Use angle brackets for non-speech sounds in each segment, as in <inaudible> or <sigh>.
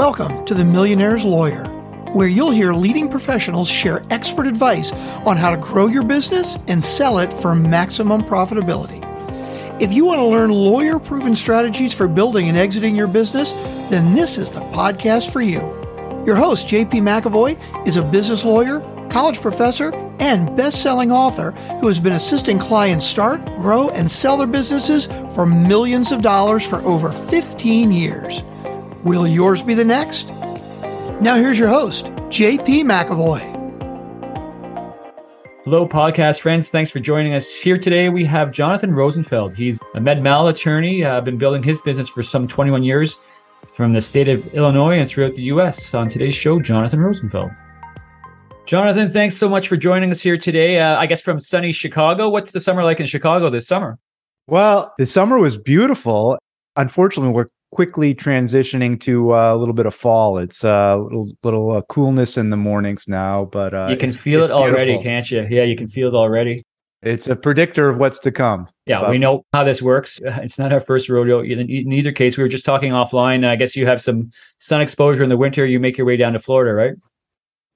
Welcome to The Millionaire's Lawyer, where you'll hear leading professionals share expert advice on how to grow your business and sell it for maximum profitability. If you want to learn lawyer proven strategies for building and exiting your business, then this is the podcast for you. Your host, JP McAvoy, is a business lawyer, college professor, and best selling author who has been assisting clients start, grow, and sell their businesses for millions of dollars for over 15 years. Will yours be the next? Now, here's your host, JP McAvoy. Hello, podcast friends. Thanks for joining us. Here today, we have Jonathan Rosenfeld. He's a med mal attorney, uh, been building his business for some 21 years from the state of Illinois and throughout the U.S. On today's show, Jonathan Rosenfeld. Jonathan, thanks so much for joining us here today. Uh, I guess from sunny Chicago. What's the summer like in Chicago this summer? Well, the summer was beautiful. Unfortunately, we're quickly transitioning to uh, a little bit of fall. It's a uh, little little uh, coolness in the mornings now, but uh, you can feel it already, beautiful. can't you? Yeah, you can feel it already. It's a predictor of what's to come. Yeah, but, we know how this works. <laughs> It's not our first rodeo. In, either case, we were just talking offline. I guess you have some sun exposure in the winter. You make your way down to Florida, right?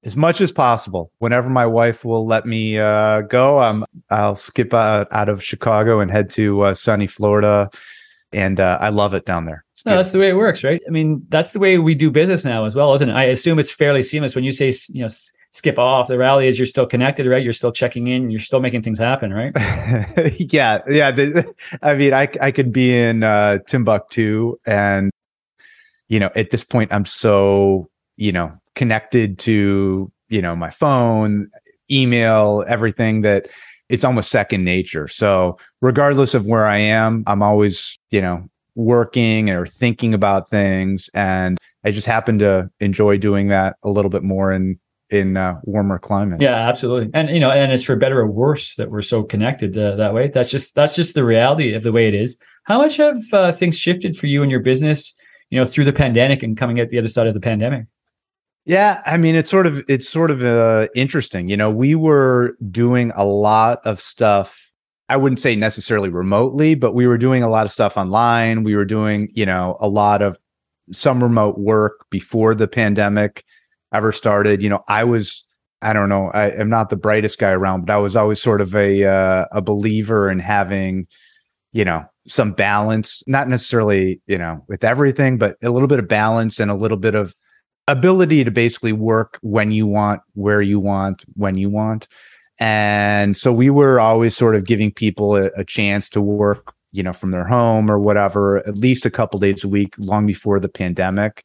As much as possible. Whenever my wife will let me uh, go, um, I'll skip out, out of Chicago and head to uh, sunny Florida, and uh, I love it down there. No, that's the way it works, right? I mean, that's the way we do business now as well, isn't it? I assume it's fairly seamless when you say, you know, skip off. The rally is you're still connected, right? You're still checking in. You're still making things happen, right? <laughs> yeah, yeah. The, I mean, I I could be in uh, Timbuktu, and you know, at this point, I'm so you know connected to you know my phone, email, everything that it's almost second nature. So regardless of where I am, I'm always you know working or thinking about things and i just happen to enjoy doing that a little bit more in in uh, warmer climates. Yeah absolutely. And you know and it's for better or worse that we're so connected uh, that way. That's just that's just the reality of the way it is. How much have uh, things shifted for you and your business you know through the pandemic and coming at the other side of the pandemic yeah, I mean it's sort of it's sort of uh, interesting. You know, we were doing a lot of stuff I wouldn't say necessarily remotely, but we were doing a lot of stuff online. We were doing, you know, a lot of some remote work before the pandemic ever started. You know, I was, I don't know, I am not the brightest guy around, but I was always sort of a uh, a believer in having, you know, some balance, not necessarily, you know, with everything, but a little bit of balance and a little bit of ability to basically work when you want, where you want, when you want. And so we were always sort of giving people a, a chance to work, you know, from their home or whatever, at least a couple days a week, long before the pandemic.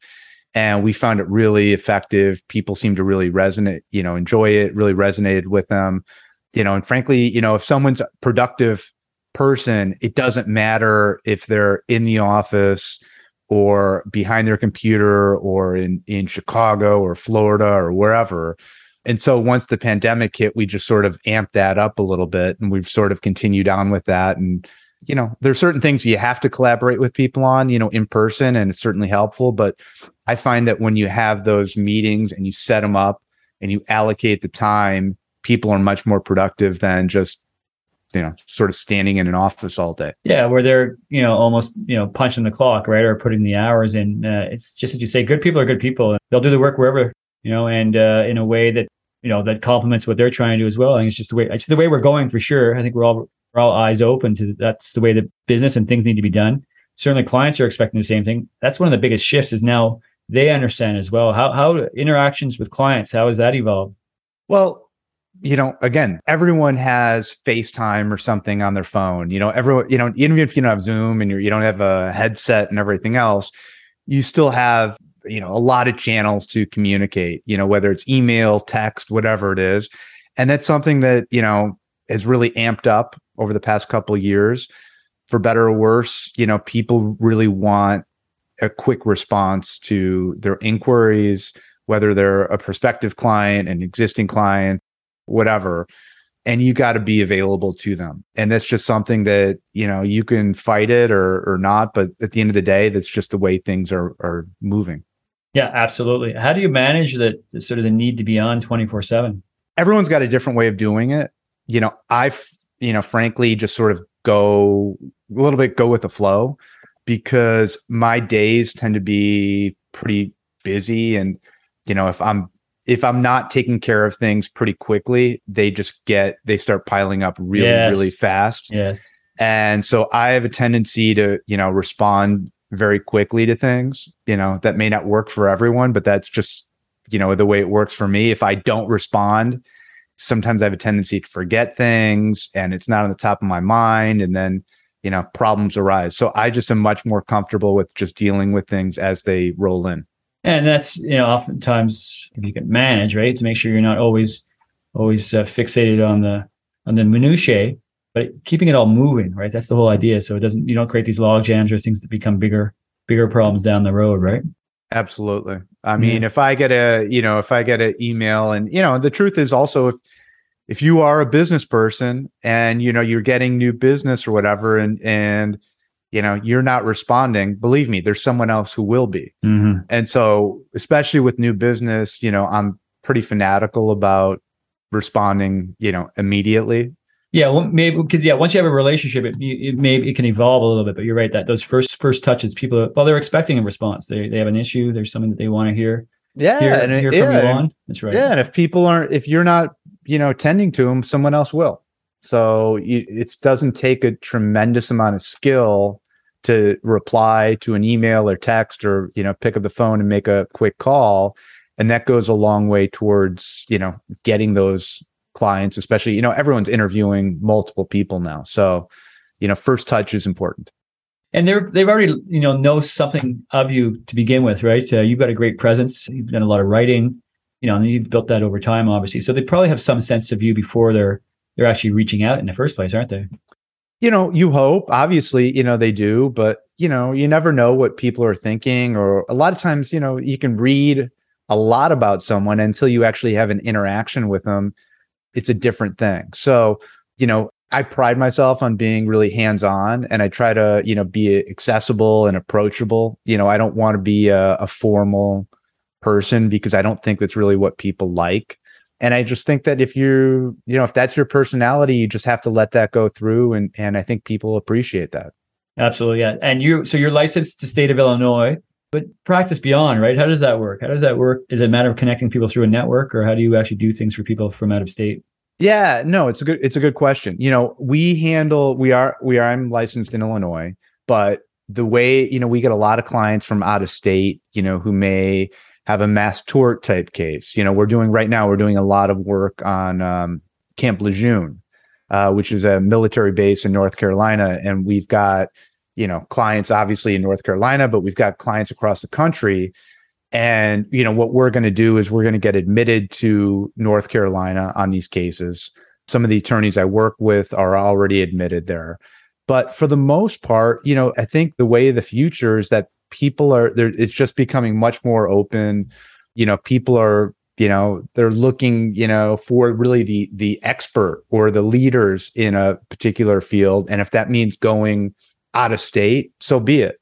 And we found it really effective. People seemed to really resonate, you know, enjoy it, really resonated with them. You know, and frankly, you know, if someone's a productive person, it doesn't matter if they're in the office or behind their computer or in in Chicago or Florida or wherever and so once the pandemic hit, we just sort of amped that up a little bit and we've sort of continued on with that. And, you know, there's certain things you have to collaborate with people on, you know, in person, and it's certainly helpful. But I find that when you have those meetings and you set them up and you allocate the time, people are much more productive than just you know sort of standing in an office all day yeah where they're you know almost you know punching the clock right or putting the hours in uh, it's just as you say good people are good people they'll do the work wherever you know, and uh, in a way that you know that complements what they're trying to do as well. I think it's just the way it's the way we're going for sure. I think we're all we're all eyes open to that's the way that business and things need to be done. Certainly, clients are expecting the same thing. That's one of the biggest shifts. Is now they understand as well how how interactions with clients how has that evolved? Well, you know, again, everyone has FaceTime or something on their phone. You know, everyone, you know, even if you don't have Zoom and you're, you don't have a headset and everything else, you still have you know a lot of channels to communicate you know whether it's email text whatever it is and that's something that you know has really amped up over the past couple years for better or worse you know people really want a quick response to their inquiries whether they're a prospective client an existing client whatever and you got to be available to them and that's just something that you know you can fight it or or not but at the end of the day that's just the way things are are moving yeah, absolutely. How do you manage the sort of the need to be on 24 7? Everyone's got a different way of doing it. You know, I've, you know, frankly, just sort of go a little bit go with the flow because my days tend to be pretty busy and you know if i'm if i'm not taking care of things pretty quickly they just get they start piling up really Yes. really fast Yes. and so i have a tendency to you know respond very quickly to things you know that may not work for everyone but that's just you know the way it works for me if i don't respond sometimes i have a tendency to forget things and it's not on the top of my mind and then you know problems arise so i just am much more comfortable with just dealing with things as they roll in And that's you know oftentimes if you can manage right to make sure you're not always always uh, fixated on the on the minutiae, but keeping it all moving right. That's the whole idea. So it doesn't you don't create these log jams or things that become bigger bigger problems down the road, right? Absolutely. I mean, if I get a, you know, if I get an email and, you know, the truth is also if if you are a business person and you know you're getting new business or whatever and and you know you're not responding, believe me, there's someone else who will be. Mm-hmm. And so, especially with new business, you know, I'm pretty fanatical about responding, you know, immediately. Yeah, well, maybe because yeah, once you have a relationship, it, it may it can evolve a little bit. But you're right that those first first touches, people well, they're expecting a response. They they have an issue. There's something that they want to hear Yeah, hear, and hear from you on. That's right. Yeah, and if people aren't, if you're not, you know, tending to them, someone else will. So it doesn't take a tremendous amount of skill to reply to an email or text or you know pick up the phone and make a quick call, and that goes a long way towards you know getting those clients. Especially you know everyone's interviewing multiple people now, so you know first touch is important. and they're they've already you know know something of you to begin with, right? Uh, you've got a great presence. You've done a lot of writing, you know, and you've built that over time, obviously. So they probably have some sense of you before they're they're actually reaching out in the first place, aren't they? You know, you hope, obviously, you know, they do, but you know, you never know what people are thinking, or a lot of times, you know, you can read a lot about someone until you actually have an interaction with them. It's a different thing. So, you know, I pride myself on being really hands on and I try to, you know, be accessible and approachable. You know, I don't want to be a, a formal person because I don't think that's really what people like and I just think that if you you know if that's your personality, you just have to let that go through, and and I think people appreciate that. Absolutely, yeah. And you, so you're licensed to state of Illinois, but practice beyond, right? How does that work? How does that work? Is it a matter of connecting people through a network, or how do you actually do things for people from out of state? Yeah, no, it's a good it's a good question. You know, we handle we are we are I'm licensed in Illinois, but the way you know we get a lot of clients from out of state, you know, who may have a mass tort type case. You know, we're doing right now we're doing a lot of work on um, Camp Lejeune, uh, which is a military base in North Carolina, and we've got you know clients obviously in North Carolina, but we've got clients across the country. And you know what we're going to do is we're going to get admitted to North Carolina on these cases. Some of the attorneys I work with are already admitted there. But for the most part, you know, I think the way of the future is that people are there it's just becoming much more open. You know, people are, you know, they're looking, you know, for really the the expert or the leaders in a particular field. And if that means going out of state, so be it.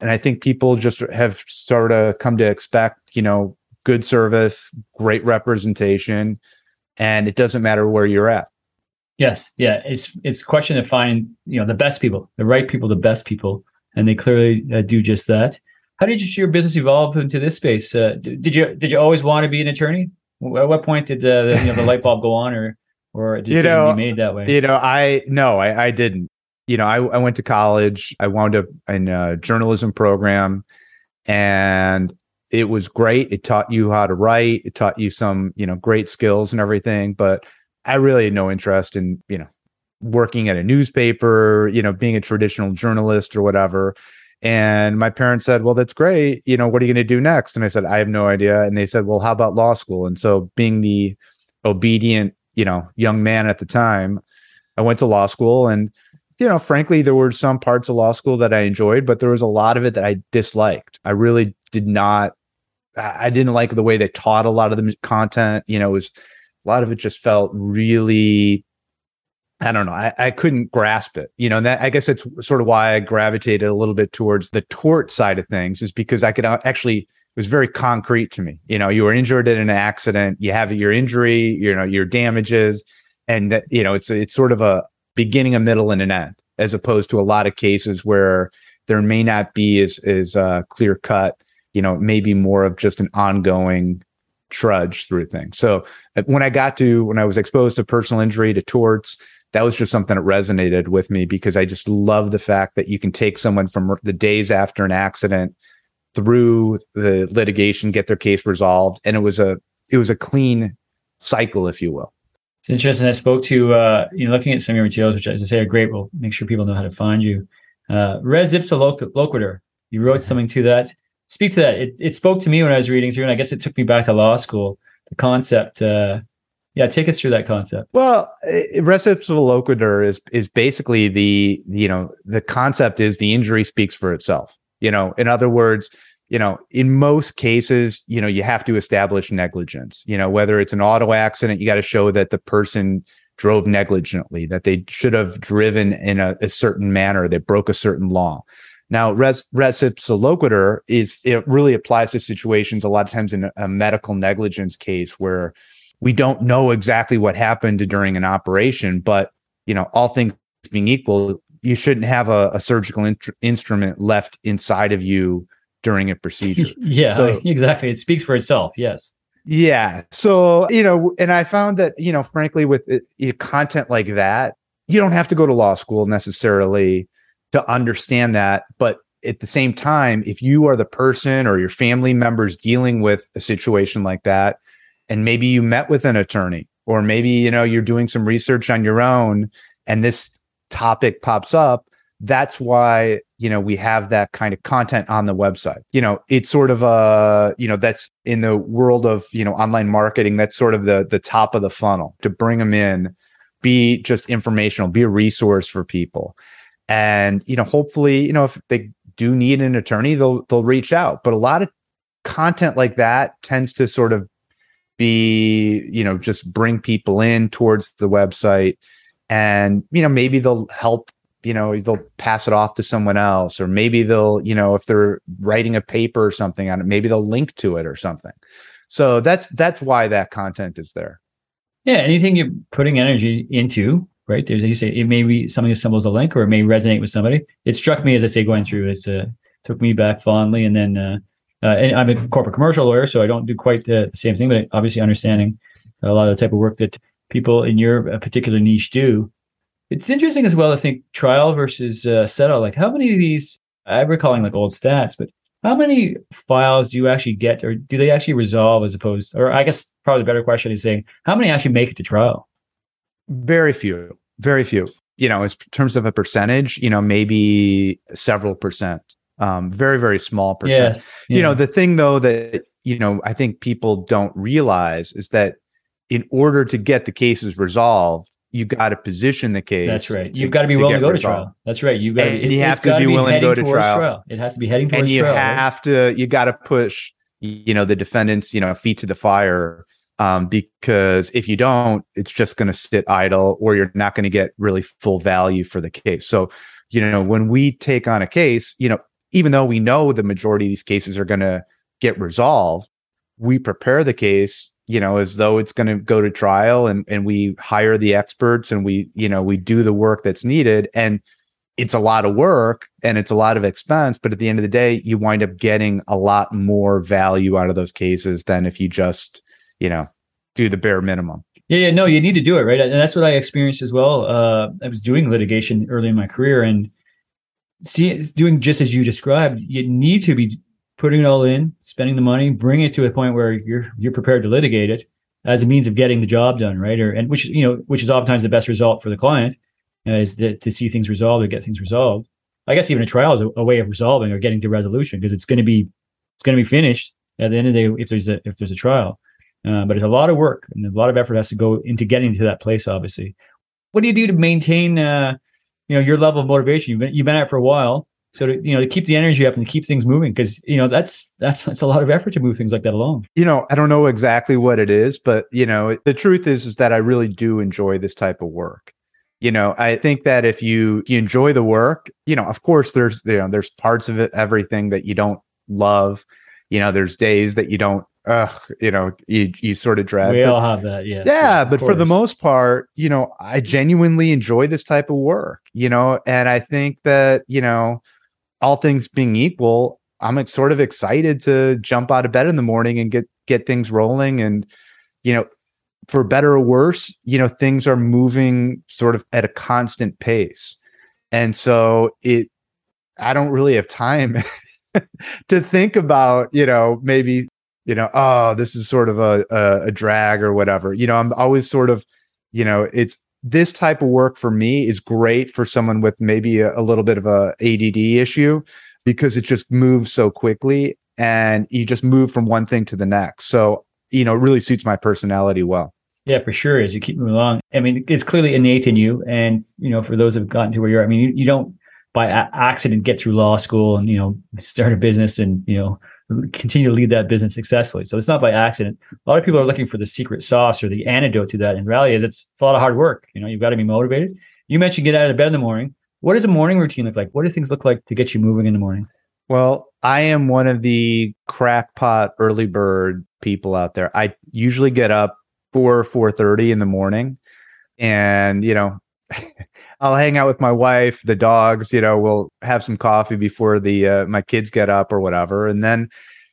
And I think people just have sort of come to expect, you know, good service, great representation, and it doesn't matter where you're at. Yes, yeah. It's it's a question to find you know the best people, the right people, the best people, and they clearly uh, do just that. How did your business evolve into this space? Uh, did you did you always want to be an attorney? At what point did the, the you know the light bulb go on, or or did <laughs> You know, made that way? You know, I no, I, I didn't. You know, I, I went to college. I wound up in a journalism program, and it was great. It taught you how to write. It taught you some, you know, great skills and everything. But I really had no interest in, you know, working at a newspaper, you know, being a traditional journalist or whatever. And my parents said, Well, that's great. You know, what are you going to do next? And I said, I have no idea. And they said, Well, how about law school? And so, being the obedient, you know, young man at the time, I went to law school. And, you know, frankly, there were some parts of law school that I enjoyed, but there was a lot of it that I disliked. I really did not, I didn't like the way they taught a lot of the content. You know, it was a lot of it just felt really I don't know. I, I couldn't grasp it. You know, and that I guess that's sort of why I gravitated a little bit towards the tort side of things, is because I could uh, actually it was very concrete to me. You know, you were injured in an accident, you have your injury, you know, your damages, and you know, it's it's sort of a beginning, a middle, and an end, as opposed to a lot of cases where there may not be as as uh, clear cut, you know, maybe more of just an ongoing trudge through things. So uh, when I got to when I was exposed to personal injury to torts, that was just something that resonated with me because I just love the fact that you can take someone from the days after an accident through the litigation, get their case resolved, and it was a it was a clean cycle, if you will. It's interesting. I spoke to uh, you know looking at some of your materials, which as I say are great. We'll make sure people know how to find you. Uh, res ipsa loquitur. You wrote something to that. Speak to that. It, it spoke to me when I was reading through, and I guess it took me back to law school. The concept. Uh, yeah, take us through that concept. Well, eh, res ipsa loquitur is is basically the you know the concept is the injury speaks for itself. You know, in other words, you know, in most cases, you know, you have to establish negligence. You know, whether it's an auto accident, you got to show that the person drove negligently, that they should have driven in a, a certain manner that broke a certain law. Now, res, loquitur is it really applies to situations a lot of times in a medical negligence case where we don't know exactly what happened during an operation, but you know, all things being equal, you shouldn't have a, a surgical in- instrument left inside of you during a procedure. <laughs> yeah, so, <laughs> exactly. It speaks for itself. Yes. Yeah. So, you know, and I found that, you know, frankly, with uh, you know, content like that, you don't have to go to law school necessarily to understand that. But at the same time, if you are the person or your family members dealing with a situation like that, and maybe you met with an attorney, or maybe, you know, you're doing some research on your own and this topic pops up, that's why you know we have that kind of content on the website. You know it's sort of a you know that's in the world of you know online marketing that's sort of the the top of the funnel to bring them in be just informational be a resource for people. And you know hopefully you know if they do need an attorney they'll they'll reach out. But a lot of content like that tends to sort of be you know just bring people in towards the website and you know maybe they'll help you know they'll pass it off to someone else or maybe they'll you know if they're writing a paper or something on it maybe they'll link to it or something. So that's that's why that content is there. Yeah anything you're putting energy into right? There you say it may be something that symbols a link or it may resonate with somebody. It struck me as i say going through it uh, took me back fondly and then uh, uh, and i'm a corporate commercial lawyer so i don't do quite the same thing but obviously understanding a lot of the type of work that people in your uh, particular niche do it's interesting as well to think trial versus uh, settle. Like, how many of these? I'm recalling like old stats, but how many files do you actually get, or do they actually resolve as opposed? Or I guess probably the better question is saying how many actually make it to trial? Very few. Very few. You know, in terms of a percentage, you know, maybe several percent. Um, very very small percent. Yes. Yeah. You know, the thing though that you know I think people don't realize is that in order to get the cases resolved you got to position the case. That's right. You've got to be willing to go resolved. to trial. That's right. You've got to. And you have to be willing to go to trial. trial. It has to be heading towards And you trial, have right? to. You got to push. You know the defendants. You know feet to the fire. Um, because if you don't, it's just going to sit idle, or you're not going to get really full value for the case. So, you know, when we take on a case, you know, even though we know the majority of these cases are going to get resolved, we prepare the case you know as though it's going to go to trial and and we hire the experts and we you know we do the work that's needed. And it's a lot of work and it's a lot of expense but at the end of the day you wind up getting a lot more value out of those cases than if you just you know do the bare minimum. Yeah yeah no you need to do it right? And that's what i experienced as well uh, i was doing litigation early in my career and see it's doing just as you described you need to be putting it all in, spending the money, bring it to a point where you're you're prepared to litigate it as a means of getting the job done, right? Or and which you know which is oftentimes the best result for the client uh, is that to see things resolved or get things resolved. I guess even a trial is a, a way of resolving or getting to resolution because it's going to be it's going to be finished at the end of the day if there's a if there's a trial. Uh, but it's a lot of work and a lot of effort has to go into getting to that place. Obviously, what do you do to maintain uh, you know your level of motivation? You've been you've been at it for a while. So to you know to keep the energy up and keep things moving because you know that's that's that's a lot of effort to move things like that along. You know i don't know exactly what it is but you know the truth is is that i really do enjoy this type of work. You know i think that if you you enjoy the work you know of course there's you know there's parts of it everything that you don't love. You know there's days that you don't uh you know you you sort of dread we but, all have that yeah yeah but for the most part you know i genuinely enjoy this type of work you know and i think that you know all things being equal, I'm sort of excited to jump out of bed in the morning and get get things rolling. And you know, for better or worse, you know, things are moving sort of at a constant pace, and so it. I don't really have time <laughs> to think about, you know, maybe you know, oh, this is sort of a, a, a drag or whatever. You know, I'm always sort of, you know, it's this type of work for me is great for someone with maybe a, a little bit of a ADD issue because it just moves so quickly and you just move from one thing to the next. So, you know, it really suits my personality well. Yeah, for sure. As you keep moving along, I mean, it's clearly innate in you. And, you know, for those who've gotten to where you're, I mean, you, you don't by accident get through law school and, you know, start a business and, you know, continue to lead that business successfully. So it's not by accident. A lot of people are looking for the secret sauce or the antidote to that. And reality is it's, it's a lot of hard work. You know, you've got to be motivated. You mentioned get out of bed in the morning. What does a morning routine look like? What do things look like to get you moving in the morning? Well, I am one of the crackpot early bird people out there. I usually get up four four thirty in the morning, and you know, <laughs> I'll hang out with my wife, the dogs. You know, we'll have some coffee before the uh, my kids get up or whatever, and then,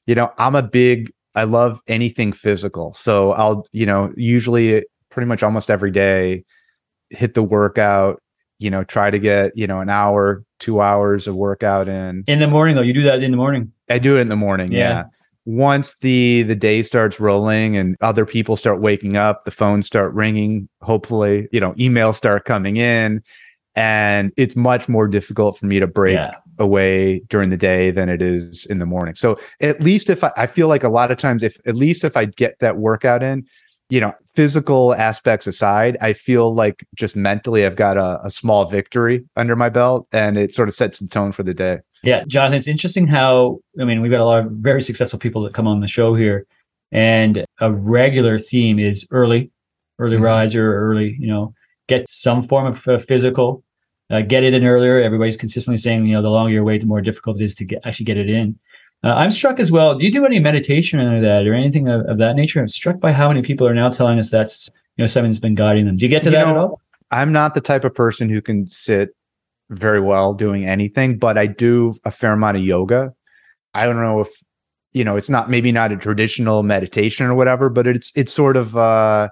you know, I'm a big. I love anything physical, so I'll you know usually pretty much almost every day hit the workout you know try to get you know an hour two hours of workout in in the morning though you do that in the morning i do it in the morning yeah. yeah. Once the the day starts rolling and other people start waking up the phones start ringing hopefully you know emails start coming in and it's much more difficult for me to break yeah. away during the day than it is in the morning so at least if I, I feel like a lot of times if at least if i get that workout in you know, physical aspects aside, I feel like just mentally I've got a, a, small victory under my belt and it sort of sets the tone for the day. Yeah, Jonathan, it's interesting how, I mean, we've got a lot of very successful people that come on the show here. And a regular theme is early, early mm-hmm. riser, early, you know, get some form of uh, physical, uh, get it in earlier. Everybody's consistently saying, you know, the longer you wait, the more difficult it is to get, actually get it in. Uh, I'm struck as well. Do you do any meditation or that or anything of, of, that nature? I'm struck by how many people are now telling us that's you know something that's been guiding them. Do you get to you that know, at all? I'm not the type of person who can sit very well doing anything, but I do a fair amount of yoga. I don't know if you know it's not maybe not a traditional meditation or whatever, but it's it's sort of uh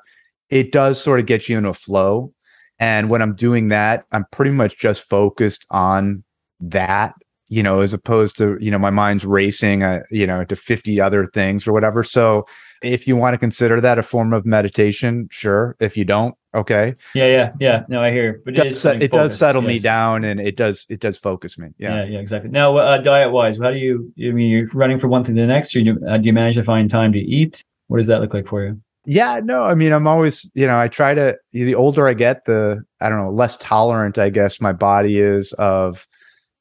it does sort of get you in a flow. And when I'm doing that, I'm pretty much just focused on that you know, as opposed to, you know, my mind's racing, uh, you know, to 50 other things or whatever. So if you want to consider that a form of meditation, sure. If you don't, okay. Yeah, yeah, yeah. No, I hear. But it, does, it does settle yes. me down and it does it does focus me. Yeah, yeah, yeah exactly. Now, uh, diet wise, how do you? I mean, you're running from one thing to the next, or you, uh, do you manage to find time to eat? What does that look like for you? Yeah, no, I mean, I'm always, you know, I try to. The older I get, the I don't know, less tolerant I guess my body is of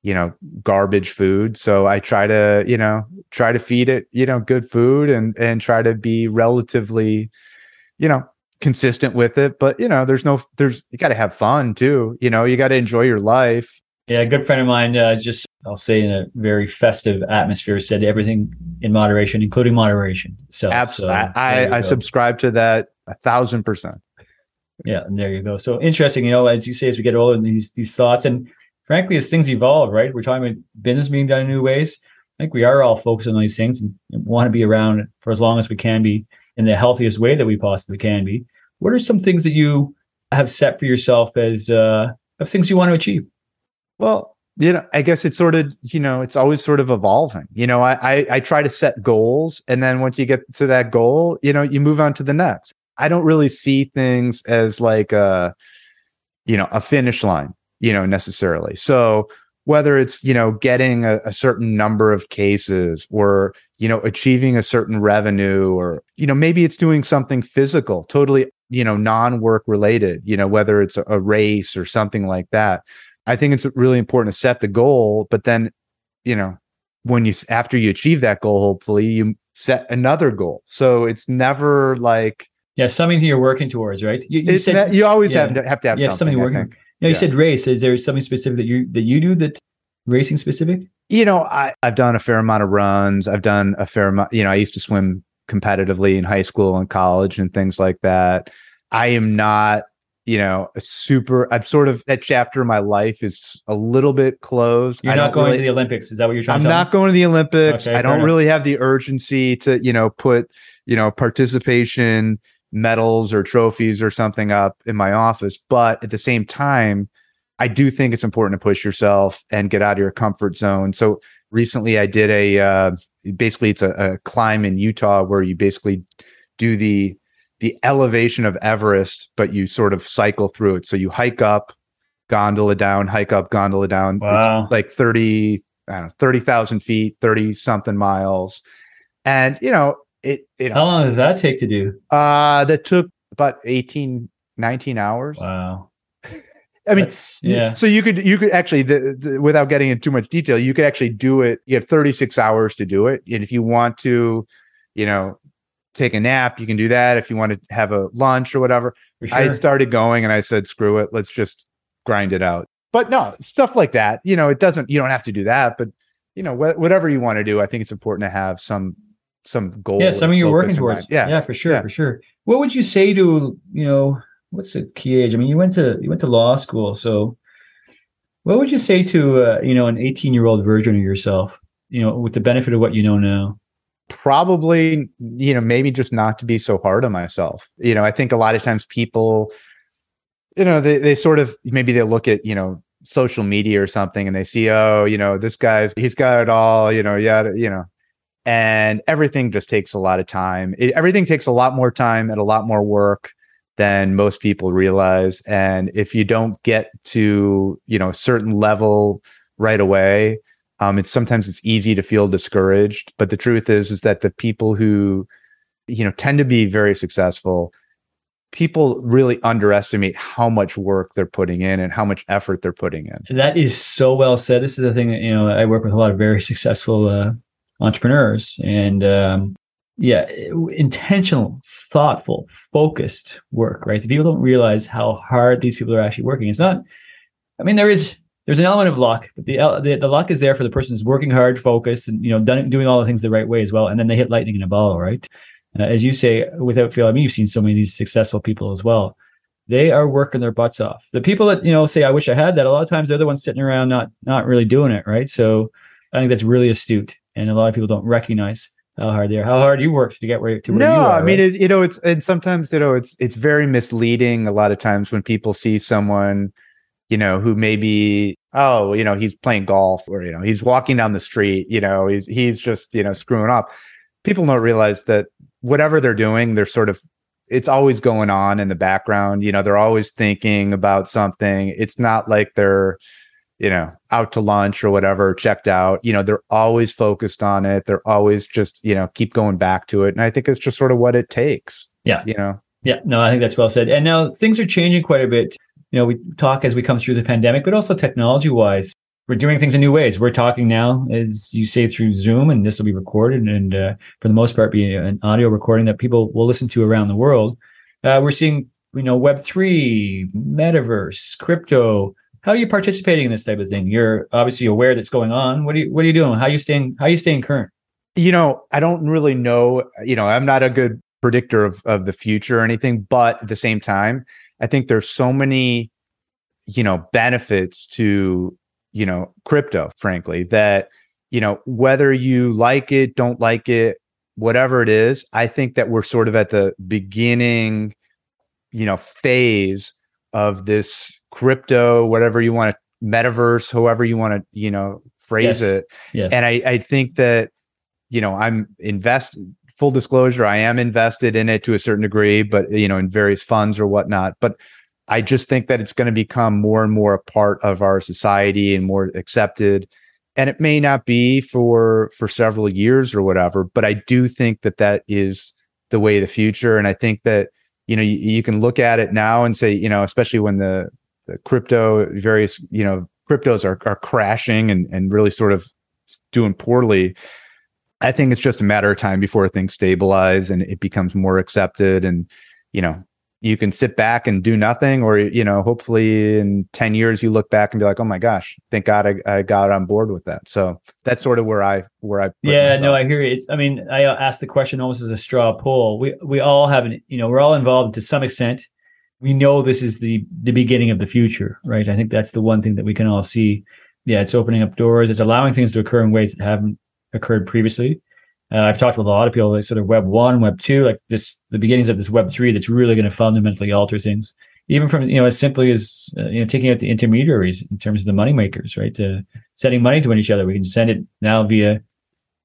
you know garbage food so i try to you know try to feed it you know good food and and try to be relatively you know consistent with it but you know there's no there's you got to have fun too you know you got to enjoy your life yeah a good friend of mine uh, just i'll say in a very festive atmosphere said everything in moderation including moderation so absolutely so, i i subscribe to that a thousand percent yeah and there you go so interesting you know as you say as we get older these these thoughts and frankly, as things evolve, right? We're talking about business being done in new ways. I think we are all focused on these things and want to be around for as long as we can be in the healthiest way that we possibly can be. What are some things that you have set for yourself as uh, of things you want to achieve? Well, you know, I guess it's sort of, you know, it's always sort of evolving. You know, I, I I try to set goals, and then once you get to that goal, you know, you move on to the next. I don't really see things as like a, you know, a finish line you know, necessarily. So whether it's, you know, getting a, a certain number of cases or, you know, achieving a certain revenue or, you know, maybe it's doing something physical, totally, you know, non-work related, you know, whether it's a, race or something like that. I think it's really important to set the goal, but then, you know, when you after you achieve that goal, hopefully you set another goal. So it's never like yeah, something you're working towards, right? You, you, said, you always yeah, have to have to have yeah, something. something working. Yeah, you yeah. said race. Is there something specific that you that you do that racing specific? You know, I, I've done a fair amount of runs. I've done a fair amount. You know, I used to swim competitively in high school and college and things like that. I am not you know, a super. I'm sort of that chapter of my life is a little bit closed. You're I not going really- to the Olympics. Is that what you're trying I'm to not going to the Olympics. Okay, I don't enough. really have the urgency to, you know, put, you know, participation medals or trophies or something up in my office. But at the same time, I do think it's important to push yourself and get out of your comfort zone. So recently I did a, uh, basically it's a, a climb in Utah where you basically do the, the elevation of Everest, but you sort of cycle through it. So you hike up, gondola down, hike up, gondola down. Wow. It's like 30, I don't know, 30,000 feet, 30 something miles. And, you know, it, it, How long does that take to do? uh, that took about 18, 19 hours. Wow. I mean, That's- yeah. So you could, you could actually, the, the, without getting into too much detail, you could actually do it. You have 36 hours to do it. And if you want to, you know, take a nap, you can do that. If you want to have a lunch or whatever, sure. I started going and I said, screw it, let's just grind it out. But no, stuff like that, you know, it doesn't, you don't have to do that, but you know, wh- whatever you want to do, I think it's important to have some, some goal. yeah, and something you're working towards. Yeah. yeah, for sure, Yeah. for sure. What would you say to you know what's the key age? I mean, you went to you went to law school, so what would you say to uh, you know an 18 year old version of yourself? You know, with the benefit of what you know now. probably you know maybe just not to be so hard on myself you know i think a lot of times people you know they, they sort of maybe they look at you know social media or something and they see oh you know this guy's he's got it all you know yeah you know and everything just takes a lot of time it, everything takes a lot more time and a lot more work than most people realize and if you don't get to you know a certain level right away um, it's sometimes it's easy to feel discouraged, but the truth is is that the people who you know tend to be very successful, people really underestimate how much work they're putting in and how much effort they're putting in. That is so well said. This is the thing that you know I work with a lot of very successful uh, entrepreneurs, and um, yeah, intentional, thoughtful, focused work. Right, people don't realize how hard these people are actually working. It's not. I mean, there is there's an element of luck, but the, the the luck is there for the person who's working hard, focused, and you know, done, doing all the things the right way as well, and then they hit lightning in a bottle, right? Uh, as you say, without fail. I mean, you've seen so many of these successful people as well. They are working their butts off. The people that you know say, "I wish I had that," a lot of times they're the ones sitting around not not really doing it, right? So I think that's really astute, and a lot of people don't recognize how hard they are, how hard you worked to get where to where No, you are. No, I mean right? it, you know it's and sometimes you know it's it's very misleading a lot of times when people see someone you know who maybe oh you know he's playing golf or you know he's walking down the street you know he's he's just you know screwing off. People don't realize that whatever they're doing, they're sort of it's always going on in the background. You know, they're always thinking about something. It's not like they're, you know, out to lunch or whatever, checked out. You know, they're always focused on it. They're always just, you know, keep going back to it. And I think it's just sort of what it takes. Yeah. You know, Yeah, no, I think that's well said. And now things are changing quite a bit. You know, we talk as we come through the pandemic, but also technology wise, we're doing things in new ways. We're talking now, as you say, through Zoom, and this will be recorded and uh, for the most part be an audio recording that people will listen to around the world. Uh, we're seeing, you know, Web three, metaverse, crypto. How are you participating in this type of thing? You're obviously aware that's going on. What are you What are you doing? How are you staying How are you staying current? you know, I don't really know, you know, I'm not a good predictor of, of the future or anything, but at the same time, I think there's so many, you know, benefits to, you know, crypto, frankly, that, you know, whether you like it, don't like it, whatever it is, I think that we're sort of at the beginning, you know, phase of this crypto, whatever you want to metaverse, however you want to, you know, phrase Yes. it. Yes. And I, I think that, you know, I'm invested full disclosure, I am invested in it to a certain degree, but you know, in various funds or whatnot. But I just think that it's going to become more and more a part of our society and more accepted. And it may not be for for several years or whatever, but I do think that that is the way of the future. And I think that you know you, you can look at it now and say, you know, especially when the the crypto various you know cryptos are are crashing and and really sort of doing poorly. I think it's just a matter of time before things stabilize and it becomes more accepted. And, you know, you can sit back and do nothing, or, you know, hopefully in 10 years you look back and be like, oh my gosh, thank God I, I got on board with that. So that's sort of where I, where I, put yeah no i hear you it's, i mean i uh, asked the question almost as a straw poll we we all have an you know we're all involved to some extent we know this is the the beginning of the future, right? I think that's the one thing that we can all see. Yeah, it's opening up doors. It's allowing things to occur in ways that haven't occurred previously. Uh, I've talked with a lot of people, like sort of Web one, Web two, like this, the beginnings of this Web three that's really going to fundamentally alter things. Even from you know as simply as uh, you know taking out the intermediaries in terms of the money makers, right? To sending money to each other, we can send it now via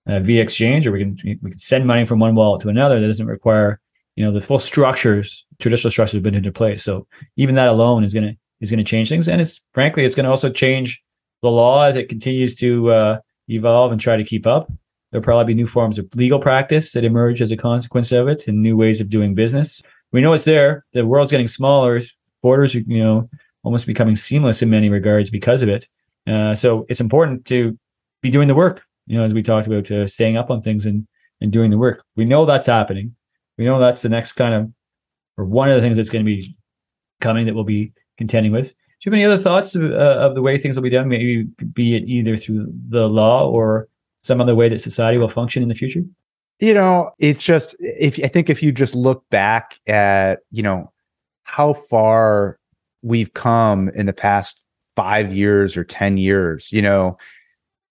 uh, via exchange, or we can we can send money from one wallet to another. That doesn't require you know the full structures traditional structures have been into place. So even that alone is going to is going to change things. And it's frankly it's going to also change the law as it continues to uh, evolve and try to keep up. There'll probably be new forms of legal practice that emerge as a consequence of it and new ways of doing business. We know it's there. The world's getting smaller. Borders are you know almost becoming seamless in many regards because of it. Uh, so it's important to be doing the work you know as we talked about staying up on things and and doing the work. We know that's happening we know that's the next kind of, or one of the things that's going to be coming that we'll be contending with. Do you have any other thoughts of, uh, of the way things will be done? Maybe be it either through the law or some other way that society will function in the future? You know, it's just if I think if you just look back at you know how far we've come in the past five years or ten years, you know,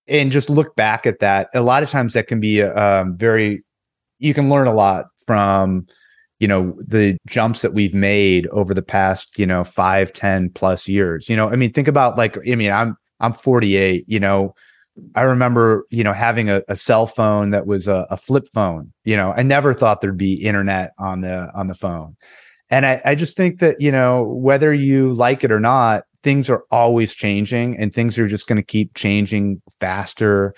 and just look back at that. A lot of times that can be um, very. You can learn a lot from you know the jumps that we've made over the past you know five ten plus years you know i mean think about like i mean i'm i'm 48 you know i remember you know having a, a cell phone that was a, a, flip phone you know i never thought there'd be internet on the on the phone. And I, I just think that you know whether you like it or not things are always changing and things are just going to keep changing faster.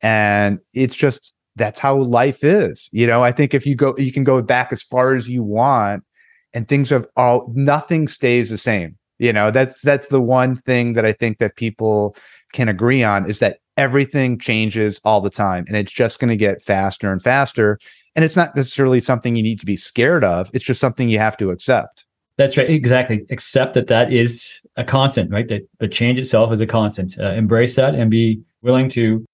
And it's just that's how life is. You know, I think if you go, you can go back as far as you want and things have all, nothing stays the same. You know, that's, that's the one thing that I think that people can agree on is that everything changes all the time and it's just going to get faster and faster. And it's not necessarily something you need to be scared of. It's just something you have to accept. That's right. Exactly. Accept that that is a constant, right? That the change itself is a constant. Uh, embrace that and be willing to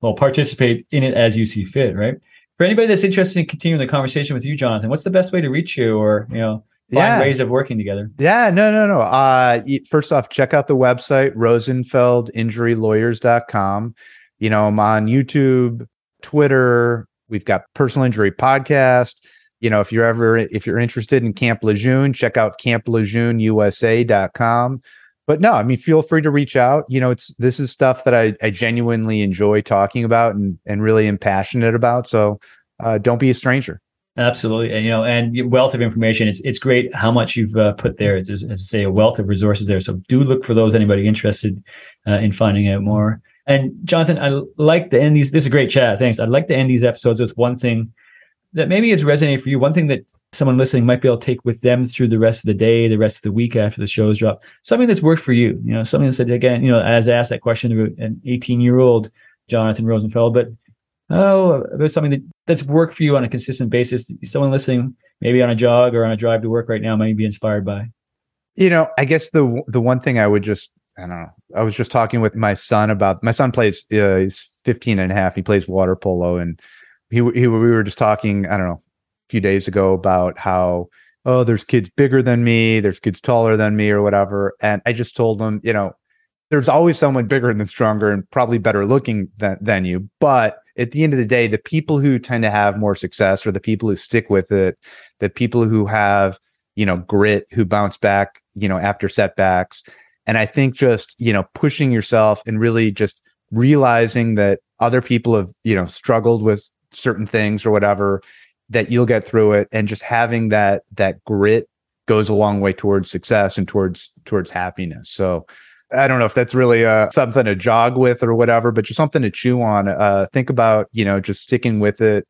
well, participate in it as you see fit, right? For anybody that's interested in continuing the conversation with you, Jonathan, what's the best way to reach you or, you know, find yeah. ways of working together? Yeah, no, no, no. Uh, first off, check out the website, rosenfeldinjurylawyers.com. You know, I'm on YouTube, Twitter. We've got personal injury podcast. You know, if you're ever, if you're interested in Camp Lejeune, check out camplejeunesUSA.com but no, I mean, feel free to reach out. You know, it's this is stuff that I, I genuinely enjoy talking about and and really am passionate about. So uh, don't be a stranger. Absolutely, and you know, and wealth of information. It's it's great how much you've uh, put there. It's, as I say, a wealth of resources there. So do look for those. Anybody interested uh, in finding out more. And Jonathan, I like to end these. This is a great chat. Thanks. I'd like to end these episodes with one thing that maybe has resonated for you. One thing that someone listening might be able to take with them through the rest of the day, the rest of the week after the shows drop. Something that's worked for you, you know, something that said again, you know, as I asked that question about an 18 year old Jonathan Rosenfeld, but oh, about something that, that's worked for you on a consistent basis. Someone listening, maybe on a jog or on a drive to work right now, might be inspired by. You know, I guess the the one thing I would just I don't know. I was just talking with my son about my son plays uh, he's 15 and a half. He plays water polo and he, he we were just talking, I don't know, few days ago about how oh there's kids bigger than me there's kids taller than me or whatever and i just told them you know there's always someone bigger and stronger and probably better looking than, than you but at the end of the day the people who tend to have more success are the people who stick with it the people who have you know grit who bounce back you know after setbacks and i think just you know pushing yourself and really just realizing that other people have you know struggled with certain things or whatever that you'll get through it. And just having that that grit goes a long way towards success and towards towards happiness. So i don't know if that's really uh, something to jog with or whatever but just something to chew on uh, think about you know just sticking with it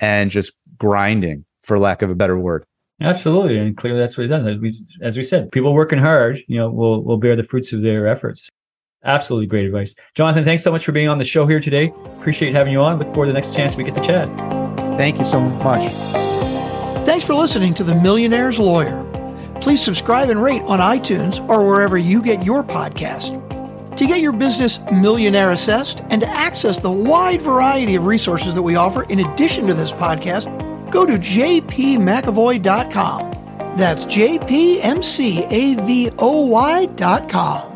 and just grinding for lack of a better word. Absolutely. And clearly that's what he does. As we, as we said people working hard you know will will bear the fruits of their efforts. Absolutely great advice. Jonathan thanks so much for being on the show here today. Appreciate having you on. Look forward to the next chance we get to chat Thank you so much. Thanks for listening to The Millionaire's Lawyer. Please subscribe and rate on iTunes or wherever you get your podcast. To get your business millionaire assessed and to access the wide variety of resources that we offer in addition to this podcast, go to jpmcavoy.com. That's jpmcavoy.com.